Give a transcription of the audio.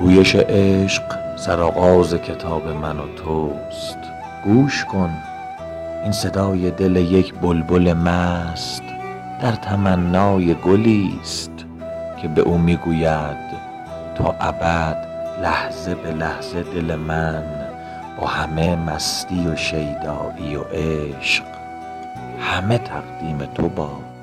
رویش عشق سرآغاز کتاب من و توست. گوش کن این صدای دل یک بلبل مست در تمنای گلی است که به او می‌گوید تا ابد لحظه به لحظه دل من با همه مستی و شیدایی و عشق همه تقدیم تو باد